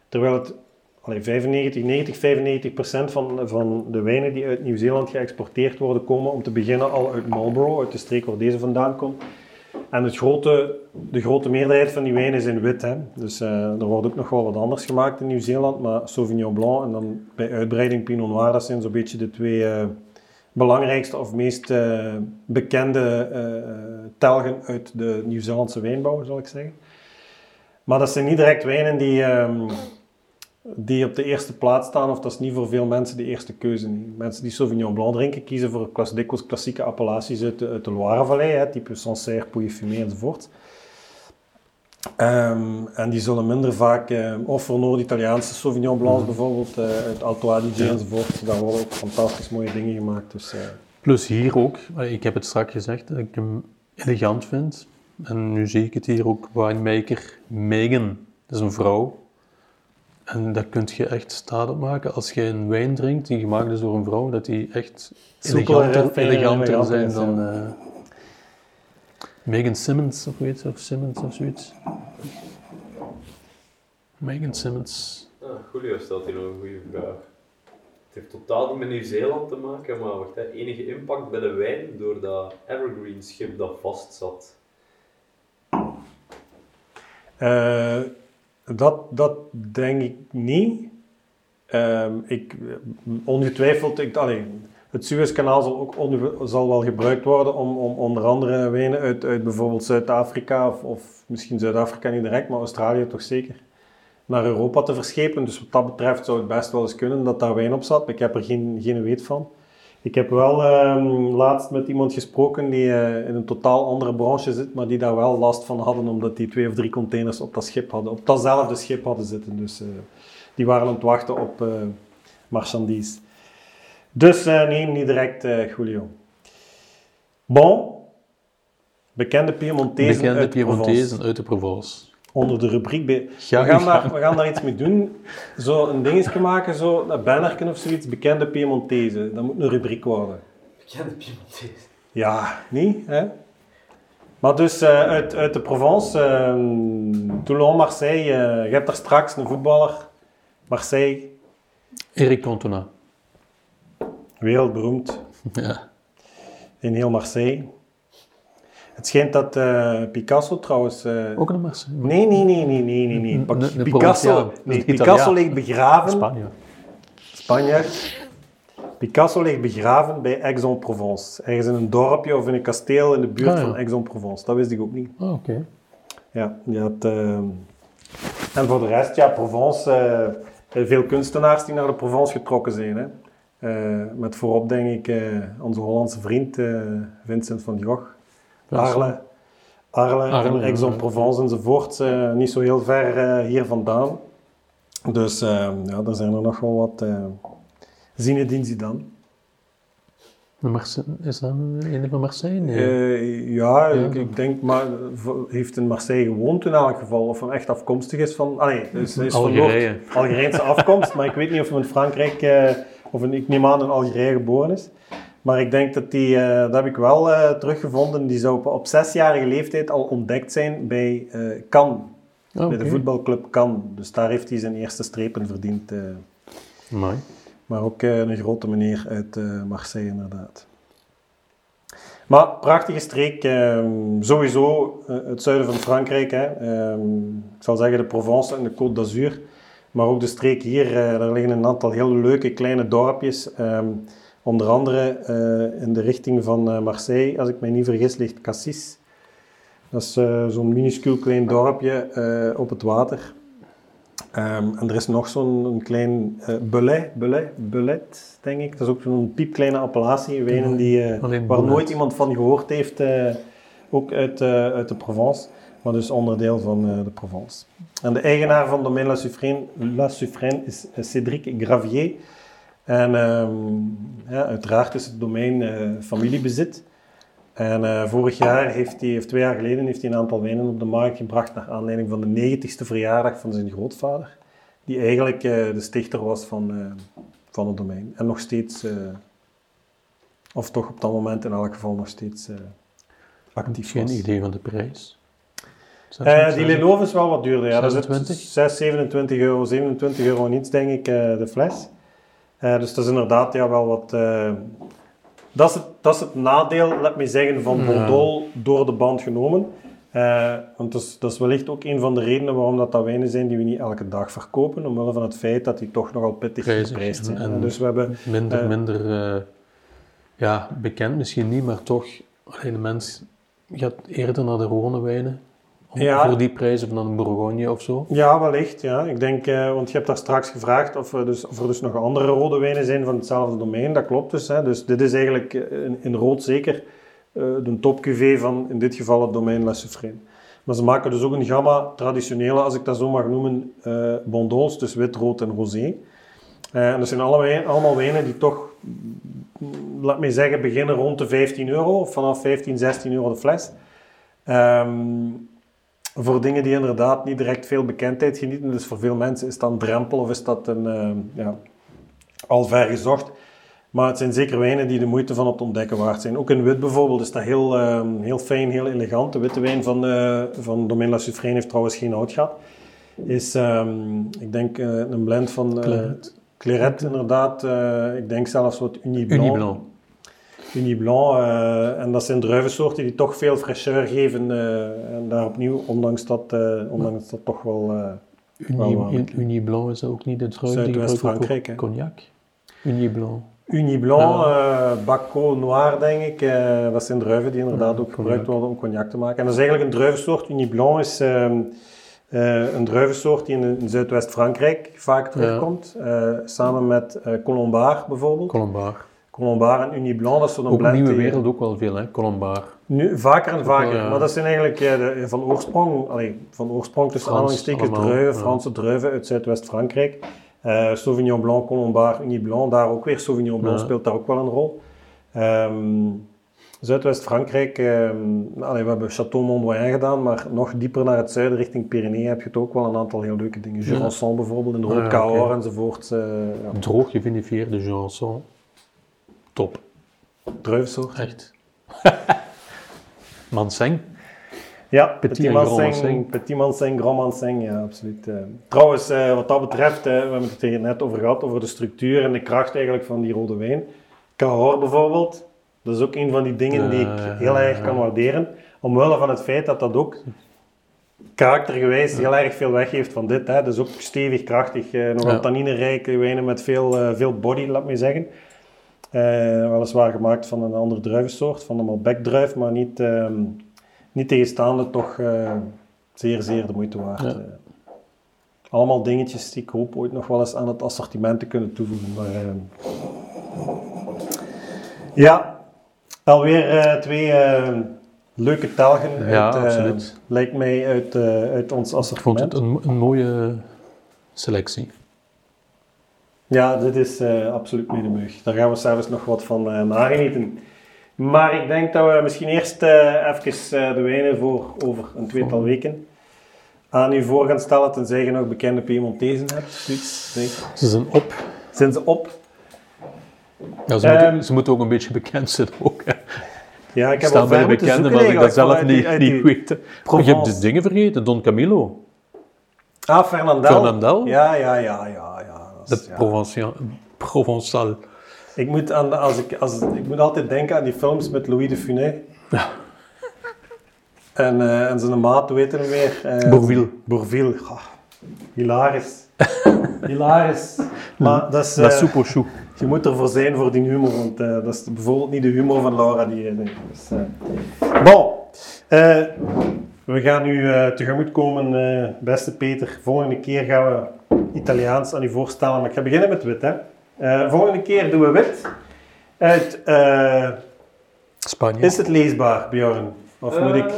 Terwijl het allee, 95, 90, 95 procent van, van de wijnen die uit Nieuw-Zeeland geëxporteerd worden, komen om te beginnen al uit Marlborough, uit de streek waar deze vandaan komt. En het grote, de grote meerderheid van die wijnen is in wit. Hè. Dus eh, er wordt ook nog wel wat anders gemaakt in Nieuw-Zeeland, maar Sauvignon Blanc en dan bij uitbreiding Pinot Noir, dat zijn zo'n beetje de twee eh, belangrijkste of meest eh, bekende eh, telgen uit de Nieuw-Zeelandse wijnbouw, zal ik zeggen. Maar dat zijn niet direct wijnen die, ehm, die op de eerste plaats staan, of dat is niet voor veel mensen de eerste keuze. Mensen die Sauvignon Blanc drinken, kiezen voor klassieke appellaties uit de, Loirevallei, type Sancerre, Pouilly-Fumé enzovoort. Ehm, en die zullen minder vaak, eh, of voor Noord-Italiaanse Sauvignon Blancs bijvoorbeeld, eh, uit Alto Adige enzovoort, daar worden ook fantastisch mooie dingen gemaakt. Dus, eh, Plus hier ook, ik heb het straks gezegd, dat ik hem elegant vind. En nu zie ik het hier ook, winemaker Megan, dat is een vrouw. En daar kun je echt staat op maken. Als je een wijn drinkt die gemaakt is door een vrouw, dat die echt eleganter, eleganter eleganter zijn is, dan Megan Simmons of weet of Simmons of zoiets. Megan Simmons. Ah, Julio stelt hier nog een goede vraag. Het heeft totaal niet met Nieuw-Zeeland te maken, maar wacht, hè. enige impact bij de wijn door dat Evergreen schip dat vast zat. Eh, dat, dat denk ik niet. Ehm, ik, ongetwijfeld, ik, allee, het Suezkanaal zal ook zal wel gebruikt worden om, om onder andere wijnen uit, uit bijvoorbeeld Zuid-Afrika, of, of misschien Zuid-Afrika niet direct, maar Australië toch zeker, naar Europa te verschepen. Dus wat dat betreft zou het best wel eens kunnen dat daar wijn op zat. Ik heb er geen, geen weet van. Ik heb wel ehm, laatst met iemand gesproken die eh, in een totaal andere branche zit, maar die daar wel last van hadden omdat die twee of drie containers op dat schip hadden, op datzelfde schip hadden zitten. Dus eh, die waren aan het wachten op eh marchandise. Dus eh, nee, niet direct eh Julio. Bon. Bekende Piemontezen Bekende uit de Provence. Piemontezen uit de Provence. Onder de rubriek we, gaan daar, we gaan daar iets mee doen. Zo een dingetje maken, zo, een bannerken of zoiets. Bekende Piemontezen. Dat moet een rubriek worden. Bekende Piemontees. Ja, niet? Hè? Maar dus eh, uit, uit de Provence, eh, Toulon, Marseille. je hebt daar straks een voetballer. Marseille, Eric Cantona. Wereldberoemd Ja. in heel Marseille. Het schijnt dat eh, Picasso trouwens... eh, Ook een Marseille. nee, nee, nee, nee, nee, nee. nee. Picasso, nee, Picasso ligt begraven... Spanje. Spanjaard. Picasso ligt begraven bij Aix-en-Provence. Ergens in een dorpje of in een kasteel in de buurt Ah, ja. van Aix-en-Provence. Dat wist ik ook niet. Ah, oké. Ja, die had, eh, En voor de rest, ja, Provence. veel kunstenaars die naar de Provence getrokken zijn. Hè. Eh, met voorop, denk ik, eh, onze Hollandse vriend eh, Vincent van Gogh. Arles, Arles, en. Aix-en-Provence enzovoort. niet zo heel ver hier vandaan. Dus eh, ja, er zijn er nog wel wat. Zinedine Zidane. De Marse- Is dat een van Marseille? Nee. Ja, Ja. Ik, ik denk, maar heeft in Marseille gewoond in elk geval, of hem echt afkomstig is van, ah nee, dus hij is van Algerije. Algerijnse afkomst, maar ik weet niet of hij in Frankrijk, of in, ik neem aan in Algerije geboren is. Maar ik denk dat die, eh, dat heb ik wel eh, teruggevonden, die zou op, op zesjarige leeftijd al ontdekt zijn bij eh Cannes, Ah, bij de voetbalclub Cannes. Dus daar heeft hij zijn eerste strepen verdiend. Maar ook een grote meneer uit Marseille, inderdaad. Maar prachtige streek. ehm, sowieso het zuiden van Frankrijk. Hè. Ehm, ik zal zeggen de Provence en de Côte d'Azur. Maar ook de streek hier. eh, daar liggen een aantal heel leuke kleine dorpjes. Ehm, onder andere eh, in de richting van eh, Marseille, als ik mij niet vergis, ligt Cassis. Dat is zo'n minuscuul klein dorpje op het water. Ehm, en er is nog zo'n klein Belay, Belay, Belet, denk ik. Dat is ook zo'n piepkleine appellatie, wijnen die, waar nooit iemand van gehoord heeft, ook uit, uit de Provence, maar dus onderdeel van eh, de Provence. En de eigenaar van Domaine La Suffraine, La Suffraine is eh, Cédric Gravier. En ehm, ja, uiteraard is het domein eh, familiebezit. En vorig jaar heeft hij, of twee jaar geleden, heeft hij een aantal wijnen op de markt gebracht naar aanleiding van de 90ste verjaardag van zijn grootvader. Die eigenlijk de stichter was van, van het domein. En nog steeds, of toch op dat moment in elk geval nog steeds actief Geen was. idee van de prijs. Eh, die Lelove is wel wat duurder. Ja. Dat is 26? 6, 27 euro, 27 euro en iets, denk ik, eh, de fles. Eh, dus dat is inderdaad ja, wel wat... dat, is het, dat is het nadeel, laat me zeggen, van Ja. Bordeaux door de band genomen. Want dat is, dat is wellicht ook een van de redenen waarom dat, dat wijnen zijn die we niet elke dag verkopen. Omwille van het feit dat die toch nogal pittig geprijsd zijn. en- en- dus we hebben... Minder, minder ja, bekend misschien niet, maar toch, alleen de mens gaat eerder naar de Rhône wijnen. Ja. Voor die prijzen van een Bourgogne of zo. Ja, wellicht. Ja. Ik denk, eh, want je hebt daar straks gevraagd of er, dus, of er dus nog andere rode wijnen zijn van hetzelfde domein. Dat klopt dus. Hè. Dus dit is eigenlijk eh, in, in rood zeker eh, de top cuvée van in dit geval het domein La. Maar ze maken dus ook een gamma traditionele, als ik dat zo mag noemen, eh bondols, dus wit, rood en rosé. En dat zijn alle allemaal wijnen die toch, mm, laat me zeggen, beginnen rond de 15 euro, vanaf 15, 16 euro de fles. Ehm, voor dingen die inderdaad niet direct veel bekendheid genieten. Dus voor veel mensen is dat een drempel of is dat een, ehm, ja, al ver gezocht. Maar het zijn zeker wijnen die de moeite van het ontdekken waard zijn. Ook in wit bijvoorbeeld is dat heel, ehm, heel fijn, heel elegant. De witte wijn van, eh van Domaine La heeft trouwens geen oud gehad. Is, ehm, ik denk, eh, een blend van Claret. Claret, inderdaad. Ik denk zelfs wat Uni Blanc. Uni Blanc. Uni Blanc. eh, en dat zijn druivensoorten die toch veel fraîcheur geven. eh, en daar opnieuw, ondanks dat, eh, ondanks dat toch wel... Uni, waarlijk. Uni Blanc is ook niet de druif die Zuidwest-Frankrijk, hè? cognac. Uni Blanc. Uni Blanc, eh Baco Noir, denk ik. dat zijn druiven die inderdaad Ja, ook gebruikt worden om cognac te maken. En dat is eigenlijk een druivensoort. Uni Blanc is ehm, eh, een druivensoort die in, in Zuidwest-Frankrijk vaak terugkomt. samen met Colombard bijvoorbeeld. Colombard. Colombard en Uni Blanc, dat is zo'n Ook blend Nieuwe Wereld ook wel veel, hè? Colombard. Nu, vaker en vaker. wel, ja. Maar dat zijn eigenlijk ja, de, van oorsprong, allee, van oorsprong tussen aanhalingstekens druiven. Franse druiven uit Zuidwest-Frankrijk. Eh, Sauvignon Blanc, Colombard, Uni Blanc, daar ook weer. Sauvignon Blanc Ja. speelt daar ook wel een rol. Ehm, Zuidwest-Frankrijk, ehm, allee, we hebben Château Mondoyen gedaan, maar nog dieper naar het zuiden, richting Pyrenee, heb je het ook wel een aantal heel leuke dingen. Ja. Jurançon bijvoorbeeld, in de Ah, Cahors oké. enzovoort. eh ja, Droog gevinifieerde Jurançon. Top. druivensoort. Echt. Manseng. Ja, Petit Manseng. Petit Manseng, Grand Manseng, ja, absoluut. eh. Trouwens, eh, wat dat betreft, eh, we hebben het er net over gehad, over de structuur en de kracht eigenlijk van die rode wijn. Cahors bijvoorbeeld, dat is ook een van die dingen die ik heel erg kan waarderen, omwille van het feit dat dat ook karaktergewijs heel erg veel weggeeft van dit. Hè. Dus ook stevig, krachtig, eh, nogal tanninerijke wijnen met veel, eh, veel body, laat me zeggen. Eh, weliswaar gemaakt van een andere druivensoort, van de Malbec-druif, maar niet, ehm, niet tegenstaande toch eh, zeer, zeer de moeite waard. Ja. eh. allemaal dingetjes die ik hoop ooit nog wel eens aan het assortiment te kunnen toevoegen. Maar, ehm, ja, alweer twee eh, leuke telgen Ja, uit, absoluut. lijkt mij uit, uit ons Ik vond assortiment. het een, een mooie selectie. Ja, dit is eh, absoluut mee de mug. Daar gaan we zelfs nog wat van eh nagenieten. Maar ik denk dat we misschien eerst eh even eh, de wijnen voor over een tweetal weken aan u voor gaan stellen, tenzij je nog bekende Piemontezen hebt. Zoiets, nee. Ze zijn op. Zijn ze op? Ja, ze, Ehm, moeten, ze moeten ook een beetje bekend zijn. Ook, hè. Ja, ik heb Staan al bij de moeten bekende, zoeken maar ik dat zelf die- niet, niet die- weet. je hebt de dingen vergeten. Don Camillo. Ah, Fernandel. Fernandel? Ja, ja, ja, ja. ja. De. Provençal. Provençal. Ik moet, aan, als ik, als, ik moet altijd denken aan die films met Louis de Funès. Ja. En, eh, en zijn maat, hoe heet hem weer? Eh, Bourvil. Bourvil. Goh, hilarisch. hilarisch. Maar dat is, La soupe au chou. je moet ervoor zijn voor die humor, want eh, dat is bijvoorbeeld niet de humor van Laura die denkt. Dus. Bon, we gaan nu tegemoet komen, eh, beste Peter. Volgende keer gaan we Italiaans aan u voorstellen, maar ik ga beginnen met wit. Hè. Eh, volgende keer doen we wit. Uit, eh, Spanje. is het leesbaar, Bjorn? Of moet ik Eh,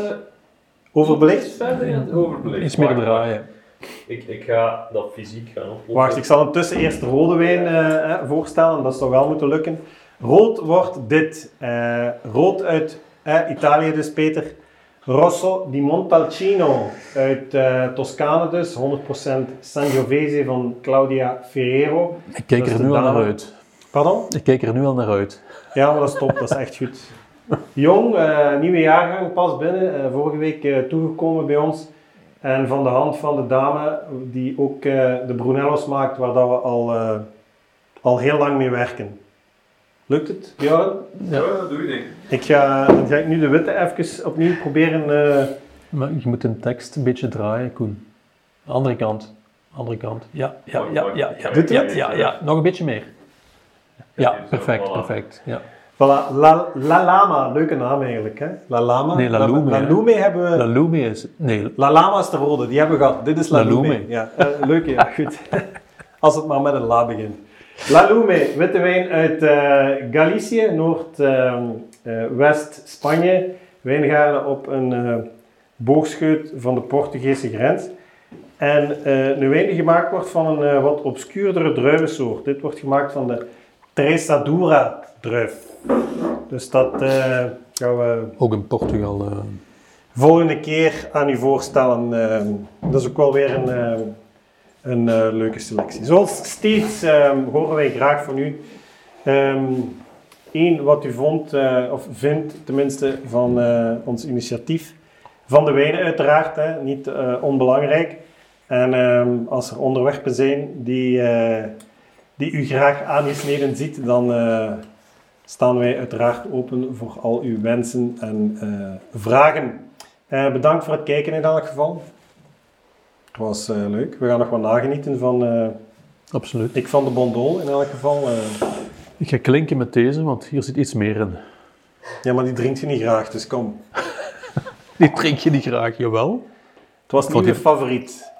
overbelicht? iets verder in het overbelicht. Iets meer draaien. Ik, ik ga dat fysiek gaan oplossen. Wacht, ik zal intussen eerst de rode wijn eh, voorstellen. Dat zou wel moeten lukken. Rood wordt dit. Eh, rood uit eh, Italië dus, Peter. Rosso di Montalcino uit eh, Toscane dus. 100% Sangiovese van Claudia Ferrero. Ik kijk er nu al naar uit. Pardon? Ik kijk er nu al naar uit. Ja, maar dat is top. Dat is echt goed. Jong, eh, nieuwe jaargang, pas binnen. eh, vorige week toegekomen bij ons. En van de hand van de dame die ook de Brunello's maakt, waar dat we al, al heel lang mee werken. Lukt het? Ja, dat doe je ding. Ik ga, dan ga ik nu de witte even opnieuw proberen. eh, Maar je moet een tekst een beetje draaien, Koen. Andere kant. Andere kant. Ja, ja, Mooi, ja, ja, ja, Dit ja, ja, ja. Nog een beetje meer. Ja, perfect, voilà. perfect. Ja. voilà, La, La Lama, leuke naam eigenlijk. Hè? La Lama. Nee, La Lume, La? Lume hebben we. La Lume is... Nee, La Lama is de rode, die hebben we gehad. Dit is La, La Lume. Lume. Ja, eh, leuk, ja, goed. Als het maar met een la begint. La Lume, witte wijn uit eh, Galicië, Noord-West-Spanje. Wijngaarden op een eh, boogscheut van de Portugese grens. En eh, een wijn die gemaakt wordt van een eh, wat obscuurdere druivensoort. Dit wordt gemaakt van de Tresadura druif. Dus dat eh, gaan we ook in Portugal. eh, volgende keer aan u voorstellen. ehm, dat is ook wel weer een, ehm, een eh, leuke selectie. Zoals steeds ehm, horen wij graag van u. Eén, wat u vond, eh, of vindt tenminste, van eh, ons initiatief. Van de wijnen uiteraard, hè, niet onbelangrijk. En ehm, als er onderwerpen zijn die, die u graag aangesneden ziet, dan staan wij uiteraard open voor al uw wensen en vragen. Bedankt voor het kijken in elk geval. Het was eh, leuk. We gaan nog wat nagenieten van eh, absoluut. Ik van de Bondol in elk geval. eh. Ik ga klinken met deze, want hier zit iets meer in. ja, maar die drinkt je niet graag, dus kom. Die drink je niet graag, jawel. Het was niet mijn je- favoriet.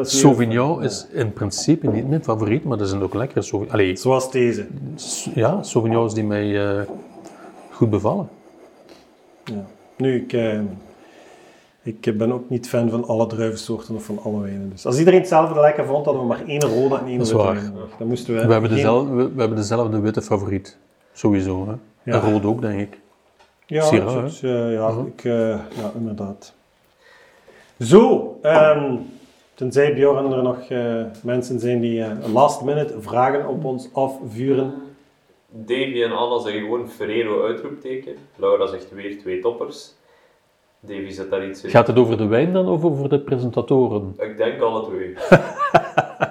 Sauvignon is in principe niet mijn favoriet, maar dat zijn ook lekkere Sauvignon. Allee, Zoals deze. ja, Sauvignons die mij goed bevallen. Ja. Nu, ik, ik ben ook niet fan van alle druivensoorten of van alle wijnen. Dus als iedereen hetzelfde lekker vond, hadden we maar één rode en één witte wijn nodig. Dan moesten we, We hebben, geen- dezelfde, we, we hebben dezelfde witte favoriet. Sowieso. Hè? Ja. En rood ook, denk ik. Ja, eh, ja, Mhm. ik, eh, ja, inderdaad. Zo, ehm, tenzij Bjorn er nog eh, mensen zijn die eh, last minute vragen op ons afvuren. Davy en Anna zeggen gewoon Ferrero uitroepteken. Laura zegt weer twee toppers. Davy zet daar iets in. Gaat het over de wijn dan of over de presentatoren? Ik denk alle twee.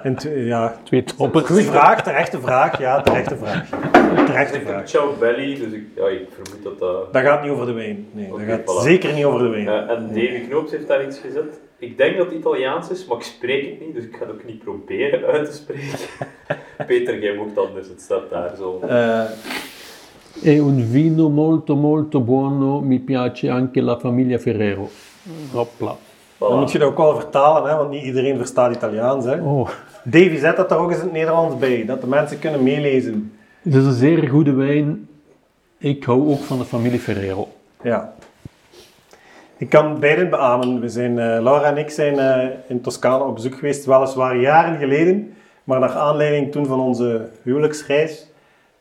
En t- ja, Twee toppers. goede vraag, terechte vraag. Ja, terechte vraag. Terechte vraag. Ciao Belly, dus ik, ja, ik vermoed dat dat... Dat gaat niet over de wijn. Nee, dat gaat voilà. zeker niet over de wijn. Eh, en Davy Knoops heeft daar iets gezet. Ik denk dat het Italiaans is, maar ik spreek het niet, dus ik ga het ook niet proberen uit te spreken. Peter, jij mocht anders, het staat daar zo. Eh, È un vino molto molto buono, mi piace anche la famiglia Ferrero. Hopla. dan moet je dat ook wel vertalen, hè, want niet iedereen verstaat Italiaans. Hè. Oh, Davy, zet dat er ook eens in het Nederlands bij, dat de mensen kunnen meelezen. het is een zeer goede wijn. Ik hou ook van de familie Ferrero. Ja. Ik kan beiden beamen. We zijn, eh, Laura en ik zijn eh, in Toscane op bezoek geweest, weliswaar jaren geleden, maar naar aanleiding toen van onze huwelijksreis.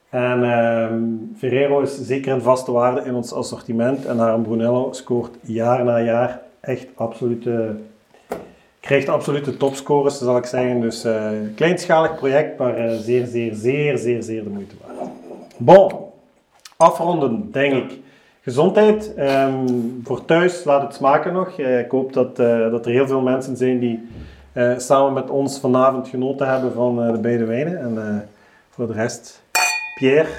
En ehm, Ferrero is zeker een vaste waarde in ons assortiment en haar Brunello scoort jaar na jaar echt absolute, krijgt absolute topscores, zal ik zeggen. Dus eh kleinschalig project, maar eh, zeer, zeer, zeer, zeer, zeer de moeite waard. Bon, afronden, denk ik. Gezondheid, ehm, voor thuis, laat het smaken nog. Eh, ik hoop dat, eh, dat er heel veel mensen zijn die eh, samen met ons vanavond genoten hebben van eh, de beide wijnen. En eh, voor de rest, Pierre,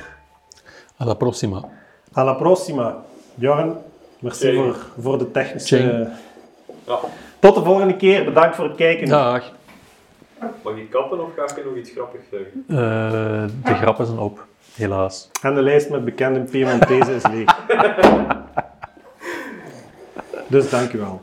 Alla prossima. alla prossima. Bjorn, merci voor, voor de technische... Ja. Tot de volgende keer, bedankt voor het kijken. Dag. Mag ik kappen of ga ik nog iets grappigs zeggen? Eh, de grappen zijn op, helaas. En de lijst met bekende Piemontese is leeg. dus dank u wel.